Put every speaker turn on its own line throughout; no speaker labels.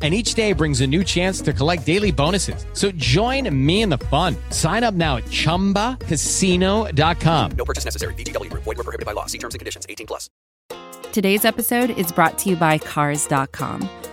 and each day brings a new chance to collect daily bonuses. So join me in the fun. Sign up now at ChumbaCasino.com.
No purchase necessary. VGW. Void were prohibited by law. See terms and conditions. 18 plus.
Today's episode is brought to you by Cars.com.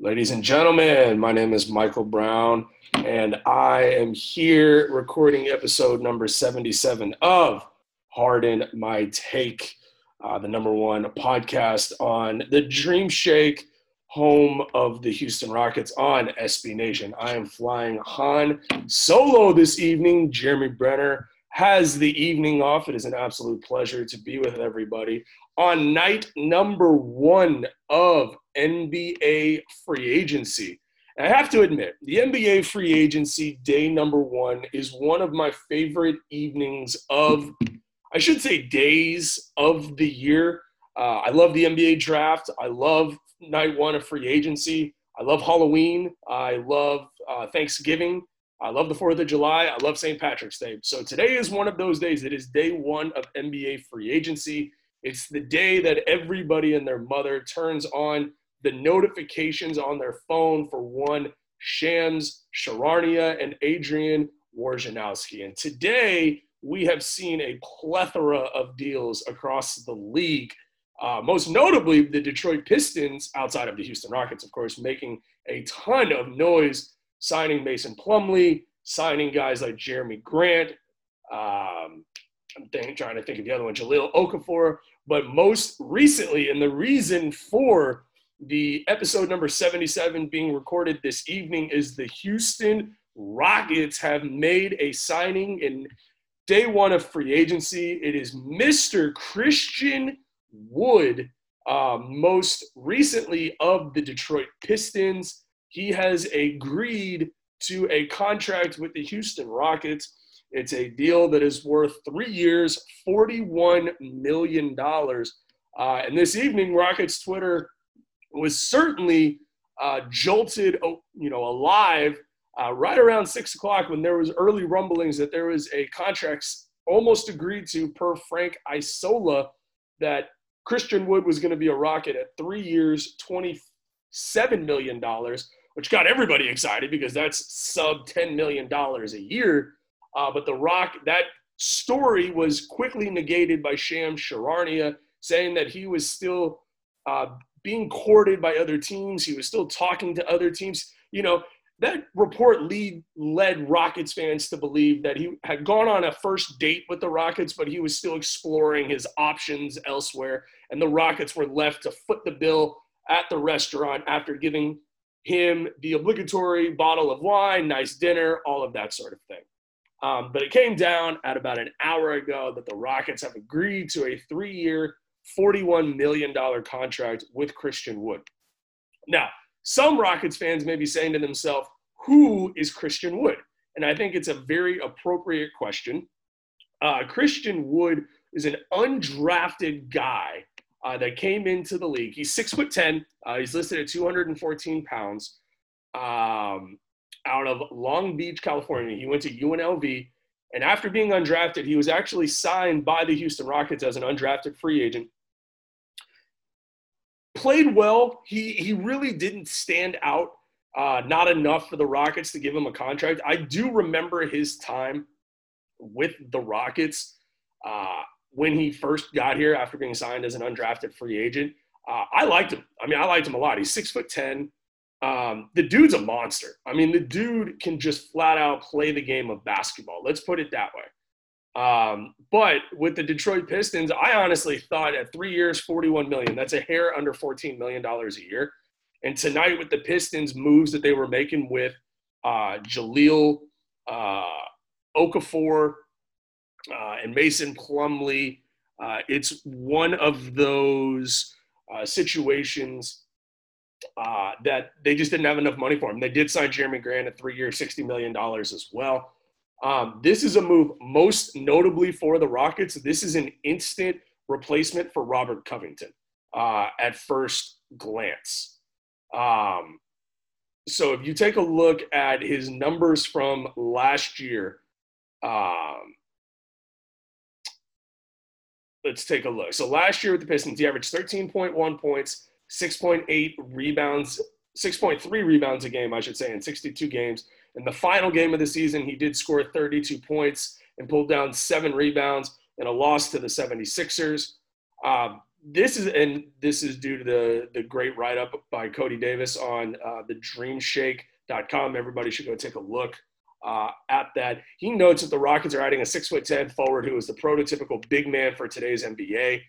Ladies and gentlemen, my name is Michael Brown, and I am here recording episode number 77 of Harden My Take, uh, the number one podcast on the Dream Shake, home of the Houston Rockets on SB Nation. I am flying Han solo this evening. Jeremy Brenner has the evening off. It is an absolute pleasure to be with everybody on night number one of NBA free agency. And I have to admit, the NBA free agency day number one is one of my favorite evenings of, I should say, days of the year. Uh, I love the NBA draft. I love night one of free agency. I love Halloween. I love uh, Thanksgiving. I love the 4th of July. I love St. Patrick's Day. So today is one of those days. It is day one of NBA free agency. It's the day that everybody and their mother turns on the notifications on their phone for one Shams Charania and Adrian Wojnarowski. And today we have seen a plethora of deals across the league. Uh, most notably, the Detroit Pistons, outside of the Houston Rockets, of course, making a ton of noise, signing Mason Plumlee, signing guys like Jerami Grant. Um, I'm think, trying to think of the other one, Jahlil Okafor. But most recently, and the reason for the episode number 77 being recorded this evening is the Houston Rockets have made a signing in day one of free agency. It is Mr. Christian Wood, uh, most recently of the Detroit Pistons. He has agreed to a contract with the Houston Rockets. It's a deal that is worth three years, $41 million. Uh, and this evening, Rockets Twitter was certainly uh, jolted, oh, you know, alive uh, right around six o'clock when there was early rumblings that there was a contract almost agreed to per Frank Isola that Christian Wood was going to be a Rocket at three years, $27 million, which got everybody excited because that's sub $10 million a year. Uh, but The Rock, that story was quickly negated by Sham Charania, saying that he was still uh, being courted by other teams. He was still talking to other teams. You know, that report lead, led Rockets fans to believe that he had gone on a first date with the Rockets, but he was still exploring his options elsewhere. And the Rockets were left to foot the bill at the restaurant after giving him the obligatory bottle of wine, nice dinner, all of that sort of thing. Um, but it came down at about an hour ago that the Rockets have agreed to a three year, $41 million contract with Christian Wood. Now, some Rockets fans may be saying to themselves, who is Christian Wood? And I think it's a very appropriate question. Uh, Christian Wood is an undrafted guy uh, that came into the league. He's six foot ten. Uh, he's listed at 214 pounds. Um, out of Long Beach, California. He went to UNLV, and after being undrafted, he was actually signed by the Houston Rockets as an undrafted free agent played well. He he really didn't stand out. Uh, not enough for the Rockets to give him a contract. I do remember his time with the Rockets uh, when he first got here after being signed as an undrafted free agent. Uh, I liked him. I mean, I liked him a lot. He's six foot ten. Um, the dude's a monster. I mean, the dude can just flat out play the game of basketball. Let's put it that way. Um, but with the Detroit Pistons, I honestly thought at three years, 41 million, that's a hair under 14 million dollars a year. And tonight with the Pistons moves that they were making with uh, Jahlil, uh, Okafor, uh, and Mason Plumlee, uh, it's one of those uh, situations uh, that they just didn't have enough money for him. They did sign Jerami Grant at three years, $60 million as well. Um, this is a move most notably for the Rockets. This is an instant replacement for Robert Covington uh, at first glance. Um, so if you take a look at his numbers from last year, um, let's take a look. So last year with the Pistons, he averaged 13.1 points, 6.8 rebounds, 6.3 rebounds a game, I should say, in 62 games. In the final game of the season, he did score 32 points and pulled down seven rebounds in a loss to the 76ers. Um, this is and this is due to the the great write up by Cody Davis on uh, the DreamShake.com. Everybody should go take a look uh, at that. He notes that the Rockets are adding a six foot ten forward who is the prototypical big man for today's NBA.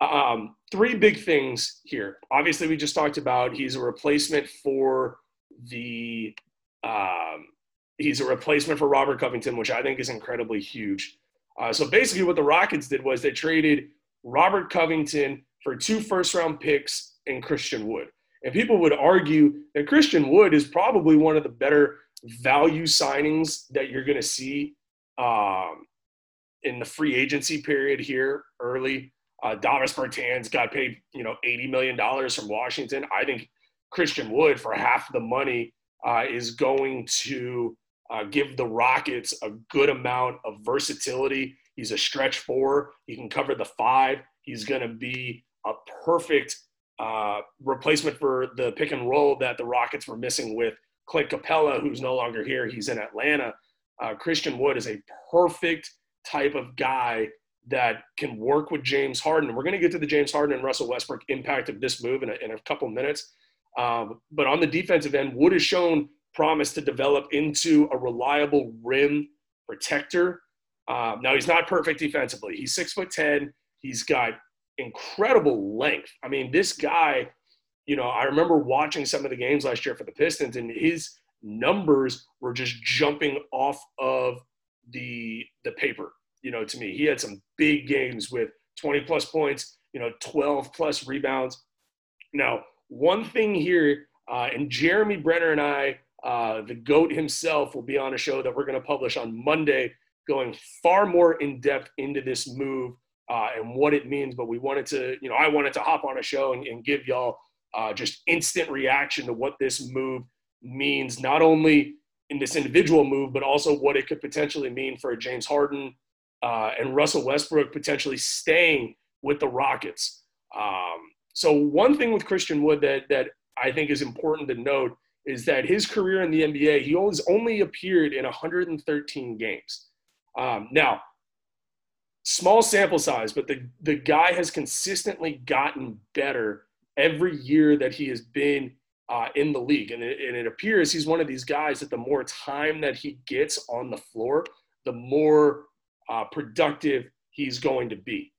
Um, three big things here. Obviously, we just talked about he's a replacement for the um, he's a replacement for Robert Covington, which I think is incredibly huge. Uh, so basically, what the Rockets did was they traded Robert Covington for two first round picks and Christian Wood. And people would argue that Christian Wood is probably one of the better value signings that you're going to see um, in the free agency period here early. Uh, Davis Bertans got paid, you know, $80 million from Washington. I think Christian Wood for half the money uh, is going to uh, give the Rockets a good amount of versatility. He's a stretch four. He can cover the five. He's going to be a perfect uh, replacement for the pick and roll that the Rockets were missing with Clint Capela, who's no longer here. He's in Atlanta. Uh, Christian Wood is a perfect type of guy that can work with James Harden. We're going to get to the James Harden and Russell Westbrook impact of this move in a, in a couple minutes. Um, but on the defensive end, Wood has shown promise to develop into a reliable rim protector. Um, now he's not perfect defensively. He's six foot ten. He's got incredible length. I mean, this guy. You know, I remember watching some of the games last year for the Pistons, and his numbers were just jumping off of the the paper. You know, to me, he had some big games with 20 plus points. You know, 12 plus rebounds. Now, one thing here, uh, and Jeremy Brenner and I, uh, the GOAT himself, will be on a show that we're going to publish on Monday, going far more in depth into this move uh, and what it means. But we wanted to, you know, I wanted to hop on a show and, and give y'all uh, just instant reaction to what this move means, not only in this individual move, but also what it could potentially mean for James Harden uh, and Russell Westbrook potentially staying with the Rockets. Um, so one thing with Christian Wood that that I think is important to note is that his career in the NBA, he always only appeared in 113 games. Um, now, small sample size, but the, the guy has consistently gotten better every year that he has been uh, in the league. And it, and it appears he's one of these guys that the more time that he gets on the floor, the more uh, productive he's going to be.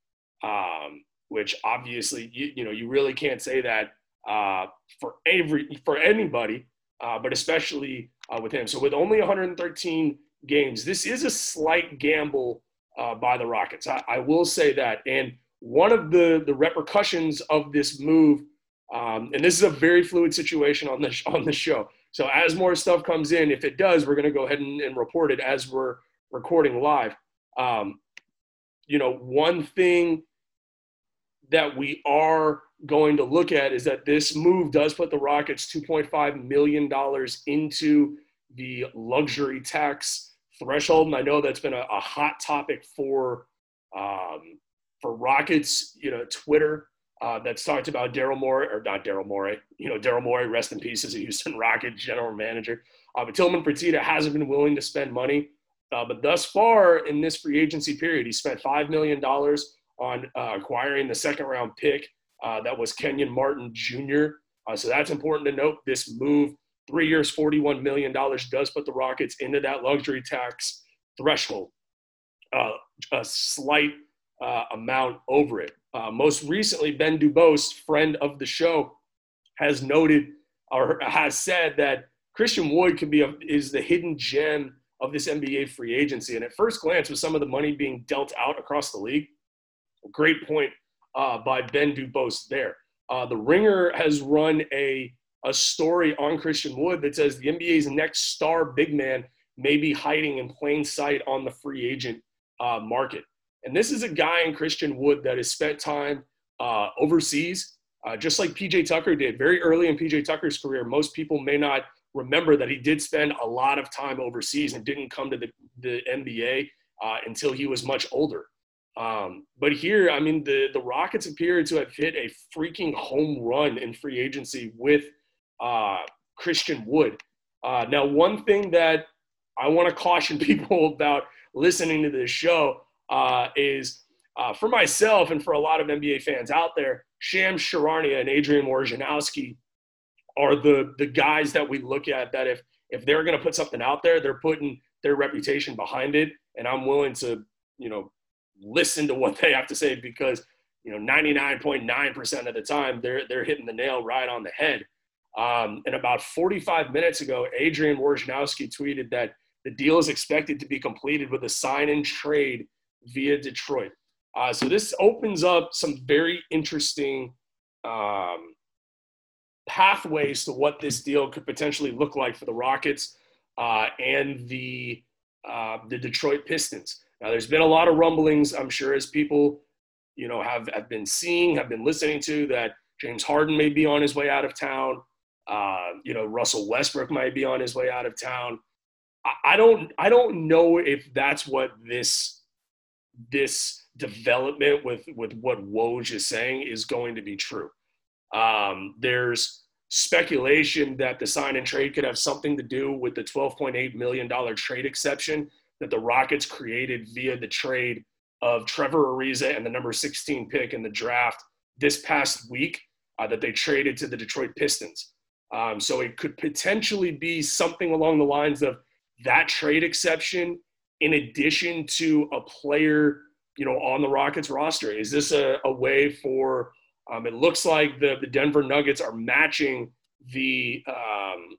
Um, which obviously, you, you know, you really can't say that uh, for every for anybody, uh, but especially uh, with him. So with only 113 games, this is a slight gamble uh, by the Rockets. I, I, will say that. And one of the the repercussions of this move, um, and this is a very fluid situation on the on the show. So as more stuff comes in, if it does, we're going to go ahead and, and, report it as we're recording live. Um, you know, one thing that we are going to look at is that this move does put the Rockets $2.5 million into the luxury tax threshold. And I know that's been a, a hot topic for, um, for Rockets, you know, Twitter. Uh, that's talked about Daryl Morey, or not Daryl Morey, you know, Daryl Morey, rest in peace, as a Houston Rockets general manager. Uh, but Tillman Fertitta hasn't been willing to spend money. Uh, but thus far in this free agency period, he spent $5 million on uh, acquiring the second round pick uh, that was Kenyon Martin Jr. Uh, so that's important to note. This move, three years, $41 million, does put the Rockets into that luxury tax threshold, uh, a slight uh, amount over it. Most recently, Ben Dubose, friend of the show, has noted or has said that Christian Wood could be a, is the hidden gem of this NBA free agency. And at first glance, with some of the money being dealt out across the league, Great point uh, by Ben Dubose there. Uh, the Ringer has run a, a story on Christian Wood that says the NBA's next star big man may be hiding in plain sight on the free agent uh, market. And this is a guy in Christian Wood that has spent time uh, overseas, uh, just like PJ Tucker did very early in PJ Tucker's career. Most people may not remember that he did spend a lot of time overseas and didn't come to the, the NBA uh, until he was much older. Um, but here, I mean, the, the Rockets appear to have hit a freaking home run in free agency with uh, Christian Wood. Uh, now, one thing that I want to caution people about listening to this show uh, is uh, for myself and for a lot of NBA fans out there, Sham Charania and Adrian Wojnarowski are the, the guys that we look at that if, if they're going to put something out there, they're putting their reputation behind it. And I'm willing to, you know, listen to what they have to say because you know 99.9% of the time they're they're hitting the nail right on the head. Um, and about 45 minutes ago, Adrian Wojnarowski tweeted that the deal is expected to be completed with a sign and trade via Detroit. Uh, so this opens up some very interesting um, pathways to what this deal could potentially look like for the Rockets uh, and the uh, the Detroit Pistons. Now, there's been a lot of rumblings, I'm sure, as people, you know, have, have been seeing, have been listening to that James Harden may be on his way out of town. Uh, you know, Russell Westbrook might be on his way out of town. I, I don't, I don't know if that's what this, this development with with what Woj is saying is going to be true. Um, there's speculation that the sign and trade could have something to do with the 12.8 million dollar trade exception that the Rockets created via the trade of Trevor Ariza and the number 16 pick in the draft this past week uh, that they traded to the Detroit Pistons. Um, so it could potentially be something along the lines of that trade exception in addition to a player, you know, on the Rockets roster. Is this a, a way for? Um, it looks like the the Denver Nuggets are matching the um,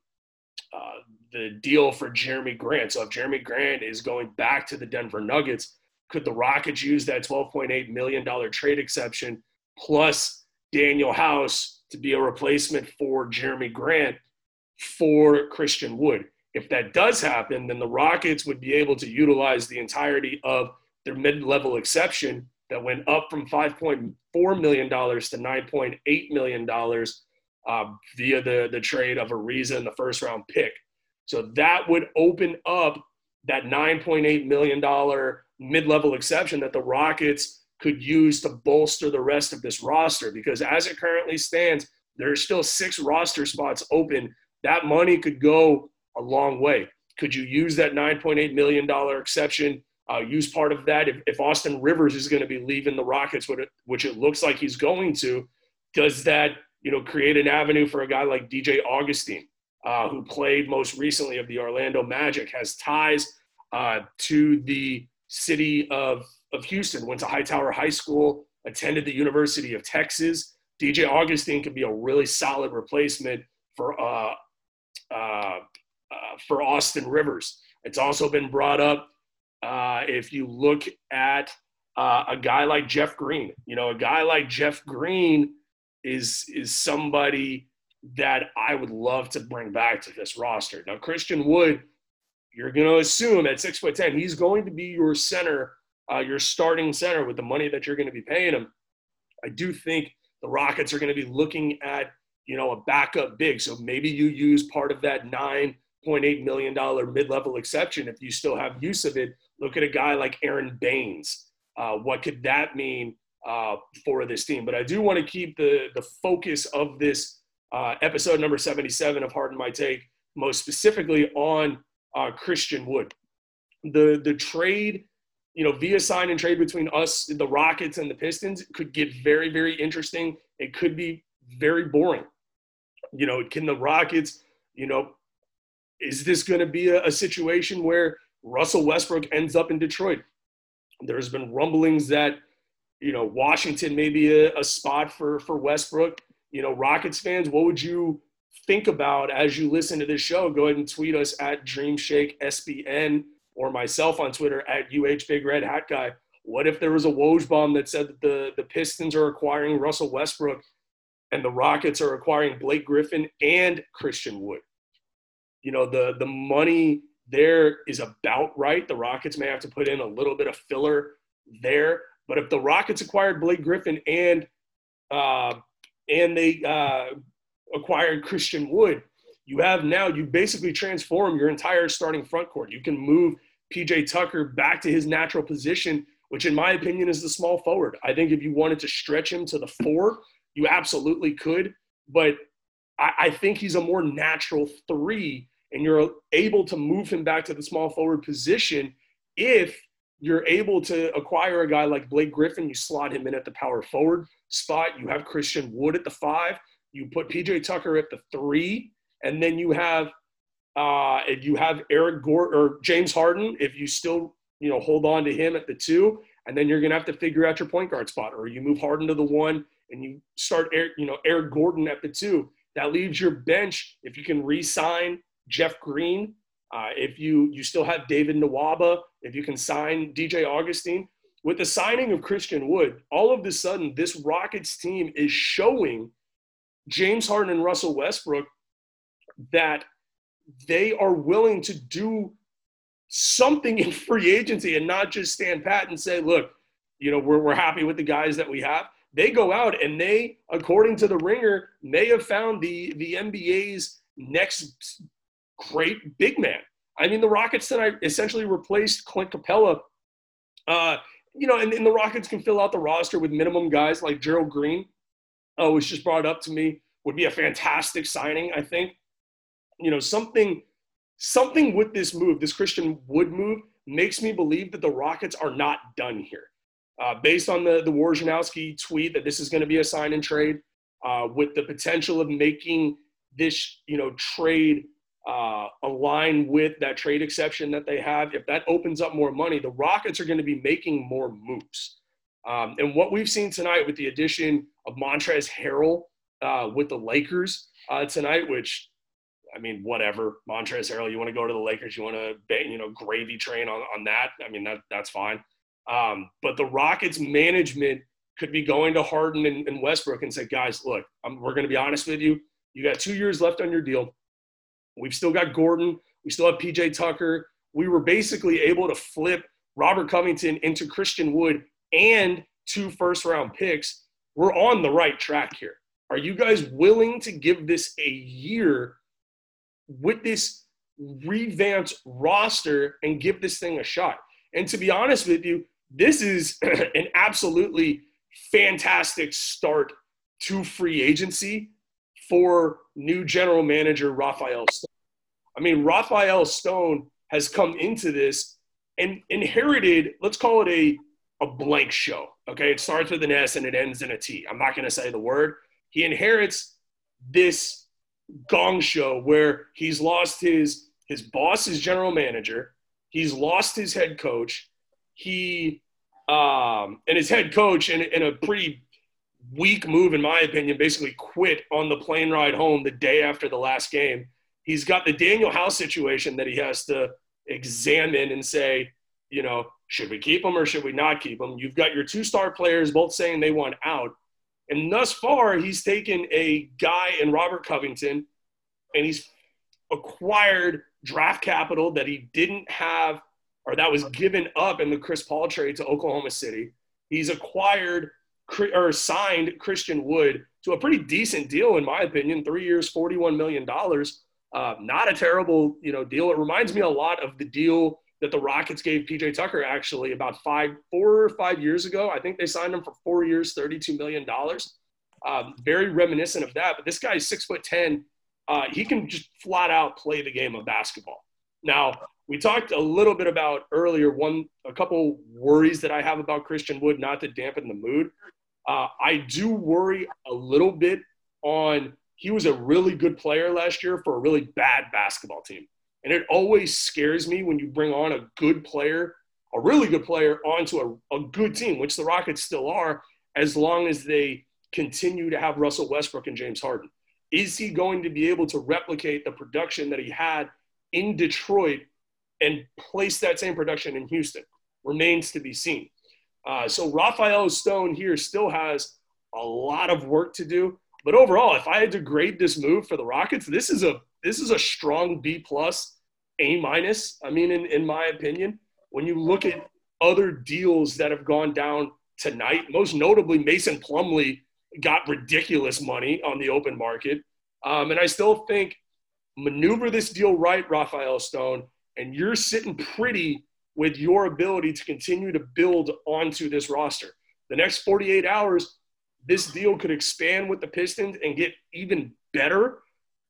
uh, the deal for Jerami Grant. So if Jerami Grant is going back to the Denver Nuggets, could the Rockets use that $12.8 million trade exception plus Danuel House to be a replacement for Jerami Grant for Christian Wood? If that does happen, then the Rockets would be able to utilize the entirety of their mid level exception that went up from $5.4 million to $9.8 million uh, via the, the trade of Ariza and the first round pick. So that would open up that $9.8 million mid level exception that the Rockets could use to bolster the rest of this roster. Because as it currently stands, there are still six roster spots open that money could go a long way. Could you use that $9.8 million exception? Uh, use part of that if, if Austin Rivers is going to be leaving the Rockets, which it looks like he's going to. Does that you know create an avenue for a guy like DJ Augustin, uh, who played most recently of the Orlando Magic, has ties uh, to the city of of Houston, went to Hightower High School, attended the University of Texas. DJ Augustin could be a really solid replacement for uh, uh, uh, for Austin Rivers. It's also been brought up uh, if you look at uh, a guy like Jeff Green. You know, a guy like Jeff Green is is somebody that I would love to bring back to this roster. Now, Christian Wood, you're going to assume at six foot ten, he's going to be your center uh, your starting center with the money that you're going to be paying him, I do think the Rockets are going to be looking at you know a backup big. So maybe you use part of that nine point eight million dollar mid level exception if you still have use of it. Look at a guy like Aron Baynes. Uh, what could that mean uh, for this team? But I do want to keep the the focus of this uh, episode number seventy seven of Harden My Take most specifically on uh, Christian Wood. The the trade you know, via sign and trade between us, the Rockets, and the Pistons could get very, very interesting. It could be very boring. You know, can the Rockets, you know, is this going to be a, a, situation where Russell Westbrook ends up in Detroit? There's been rumblings that, you know, Washington may be a, a spot for, for Westbrook. You know, Rockets fans, what would you think about as you listen to this show? Go ahead and tweet us at DreamShake SBN or myself on Twitter at UH Big Red Hat Guy. What if there was a Woj bomb that said that the, the Pistons are acquiring Russell Westbrook and the Rockets are acquiring Blake Griffin and Christian Wood? You know, the, the money there is about right. The Rockets may have to put in a little bit of filler there. But if the Rockets acquired Blake Griffin and uh, and they uh, acquired Christian Wood, you have now you basically transform your entire starting front court. You can move PJ Tucker back to his natural position, which in my opinion is the small forward. I think if you wanted to stretch him to the four, you absolutely could. But I, I think he's a more natural three, and you're able to move him back to the small forward position if you're able to acquire a guy like Blake Griffin, you slot him in at the power forward spot. You have Christian Wood at the five. You put PJ Tucker at the three and then you have uh, you have Eric Gore or James Harden, if you still you know hold on to him at the two, and then you're gonna have to figure out your point guard spot, or you move Harden to the one and you start Eric, you know Eric Gordon at the two. That leaves your bench if you can re-sign Jeff Green, uh, if you you still have David Nwaba, if you can sign DJ Augustin, With the signing of Christian Wood, all of a sudden this Rockets team is showing James Harden and Russell Westbrook that they are willing to do something in free agency and not just stand pat and say, look, you know, we're, we're happy with the guys that we have. They go out and they, according to the ringer, may have found the, the NBA's next great big man. I mean, the Rockets tonight essentially replaced Clint Capela. Uh, you know, and, and, the Rockets can fill out the roster with minimum guys like Gerald Green. Oh, was just brought up to me. Would be a fantastic signing, I think you know, something something with this move, this Christian Wood move, makes me believe that the Rockets are not done here. Uh, based on the the Wojnarowski tweet that this is going to be a sign and trade, uh, with the potential of making this you know trade uh, align with that trade exception that they have. If that opens up more money, the Rockets are going to be making more moves. Um, and what we've seen tonight with the addition of Montrezl Harrell uh, with the Lakers uh, tonight, which I mean, whatever. Montrezl Harrell, you want to go to the Lakers, you want to, you know, gravy train on, on that. I mean, that that's fine. Um, but the Rockets management could be going to Harden and, and Westbrook and say, guys, look, I'm, we're going to be honest with you. You got two years left on your deal. We've still got Gordon. We still have PJ Tucker. We were basically able to flip Robert Covington into Christian Wood and two first round picks. We're on the right track here. Are you guys willing to give this a year with this revamped roster and give this thing a shot. And to be honest with you, this is an absolutely fantastic start to free agency for new general manager Rafael Stone. I mean, Rafael Stone has come into this and inherited, let's call it a, a blank show. Okay. It starts with an S and it ends in a T. I'm not going to say the word. He inherits this gong show where he's lost his his boss, his general manager, he's lost his head coach, he um, and his head coach in, in a pretty weak move, in my opinion, basically quit on the plane ride home the day after the last game. He's got the Danuel House situation that he has to examine and say, you know, should we keep him or should we not keep him? You've got your two star players both saying they want out. And thus far, he's taken a guy in Robert Covington and he's acquired draft capital that he didn't have or that was given up in the Chris Paul trade to Oklahoma City. He's acquired or signed Christian Wood to a pretty decent deal, in my opinion, three years, $41 million. Uh, not a terrible, you know, deal. It reminds me a lot of the deal that the Rockets gave PJ Tucker actually about five, four or five years ago. I think they signed him for four years, $32 million. Um, very reminiscent of that. But this guy is six foot 10. Uh, he can just flat out play the game of basketball. Now, we talked a little bit about earlier one a couple worries that I have about Christian Wood, not to dampen the mood. Uh, I do worry a little bit on he was a really good player last year for a really bad basketball team. And it always scares me when you bring on a good player, a really good player, onto a, a good team, which the Rockets still are, as long as they continue to have Russell Westbrook and James Harden. Is he going to be able to replicate the production that he had in Detroit and place that same production in Houston remains to be seen. Uh, so Rafael Stone here still has a lot of work to do. But overall, if I had to grade this move for the Rockets, this is a this is a strong B plus, A minus. I mean, in, in my opinion, when you look at other deals that have gone down tonight, most notably Mason Plumlee got ridiculous money on the open market. Um, and I still think maneuver this deal right, Rafael Stone, and you're sitting pretty with your ability to continue to build onto this roster. The next 48 hours, this deal could expand with the Pistons and get even better.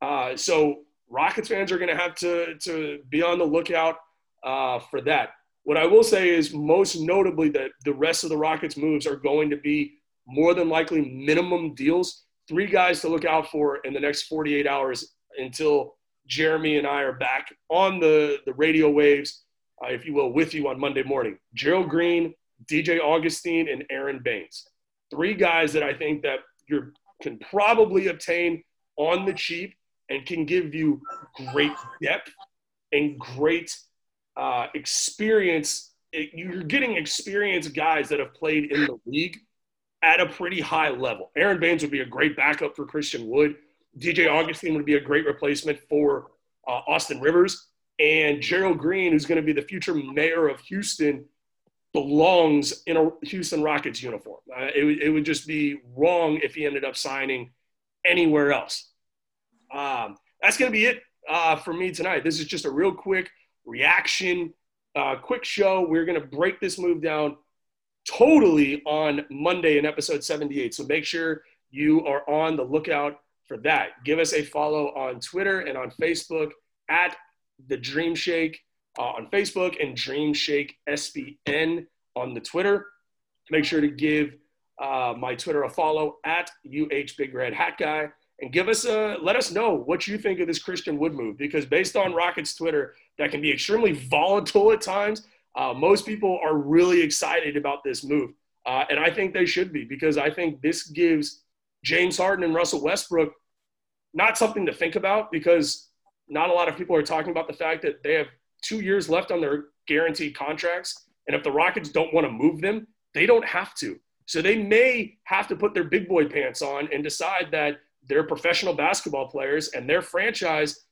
Uh, so Rockets fans are going to have to to be on the lookout uh, for that. What I will say is, most notably, that the rest of the Rockets' moves are going to be more than likely minimum deals. Three guys to look out for in the next 48 hours until Jeremy and I are back on the, the radio waves, uh, if you will, with you on Monday morning. Gerald Green, DJ Augustin, and Aron Baynes. Three guys that I think that you can probably obtain on the cheap and can give you great depth and great uh, experience. You're getting experienced guys that have played in the league at a pretty high level. Aron Baynes would be a great backup for Christian Wood. DJ Augustin would be a great replacement for uh, Austin Rivers. And Gerald Green, who's going to be the future mayor of Houston, belongs in a Houston Rockets uniform. Uh, it, it, would just be wrong if he ended up signing anywhere else. Um, that's going to be it uh, for me tonight. This is just a real quick reaction, uh, quick show. We're going to break this move down totally on Monday in episode 78. So make sure you are on the lookout for that. Give us a follow on Twitter and on Facebook at the Dream Shake uh, on Facebook and Dream Shake SBN on the Twitter. Make sure to give uh, my Twitter a follow at UH Big Red Hat Guy and give us a let us know what you think of this Christian Wood move because based on Rockets Twitter, that can be extremely volatile at times. Uh, most people are really excited about this move, uh, and I think they should be because I think this gives James Harden and Russell Westbrook not something to think about because not a lot of people are talking about the fact that they have two years left on their guaranteed contracts. And if the Rockets don't want to move them, they don't have to. So they may have to put their big boy pants on and decide that they're professional basketball players and their franchise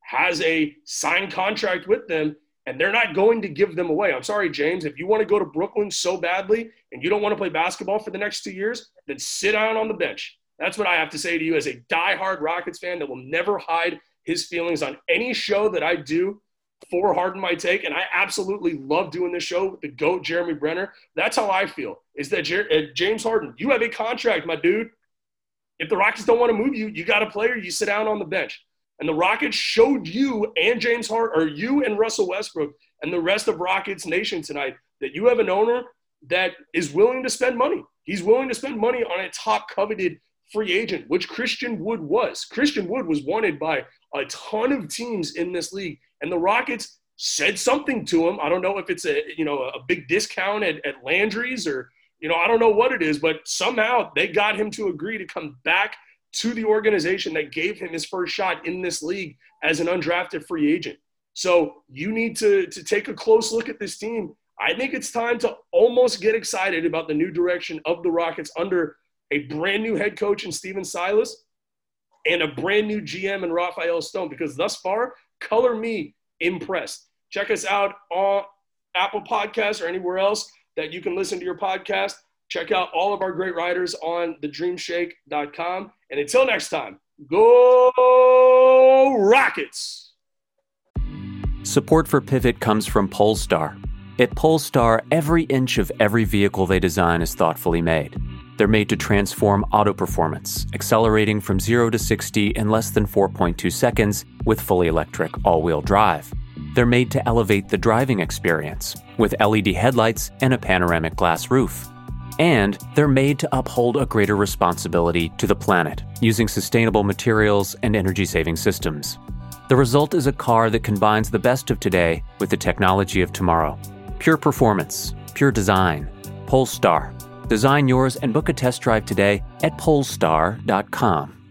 has a signed contract with them and they're not going to give them away. I'm sorry, James. If you want to go to Brooklyn so badly and you don't want to play basketball for the next two years, then sit down on the bench. That's what I have to say to you as a die-hard Rockets fan that will never hide his feelings on any show that I do for Harden My Take. And I absolutely love doing this show with the GOAT, Jeremy Brenner. That's how I feel, is that Jer- uh, James Harden, you have a contract, my dude. if the Rockets don't want to move you, you got a player, you sit down on the bench. And the Rockets showed you and James Hart, or you and Russell Westbrook, and the rest of Rockets Nation tonight that you have an owner that is willing to spend money. He's willing to spend money on a top coveted free agent, which Christian Wood was. Christian Wood was wanted by a ton of teams in this league, and the Rockets said something to him. I don't know if it's a you know a big discount at, at Landry's or you know I don't know what it is, but somehow they got him to agree to come back to the organization that gave him his first shot in this league as an undrafted free agent. So you need to, to take a close look at this team. I think it's time to almost get excited about the new direction of the Rockets under a brand new head coach in Stephen Silas and a brand new GM in Rafael Stone because thus far, color me impressed. Check us out on Apple Podcasts or anywhere else that you can listen to your podcast. Check out all of our great writers on thedreamshake.com. And until next time, go Rockets!
Support for Pivot comes from Polestar. At Polestar, every inch of every vehicle they design is thoughtfully made. They're made to transform auto performance, accelerating from 0 to 60 in less than 4.2 seconds with fully electric all wheel drive. They're made to elevate the driving experience with LED headlights and a panoramic glass roof. And they're made to uphold a greater responsibility to the planet using sustainable materials and energy saving systems. The result is a car that combines the best of today with the technology of tomorrow. Pure performance, pure design. Polestar. Design yours and book a test drive today at polestar.com.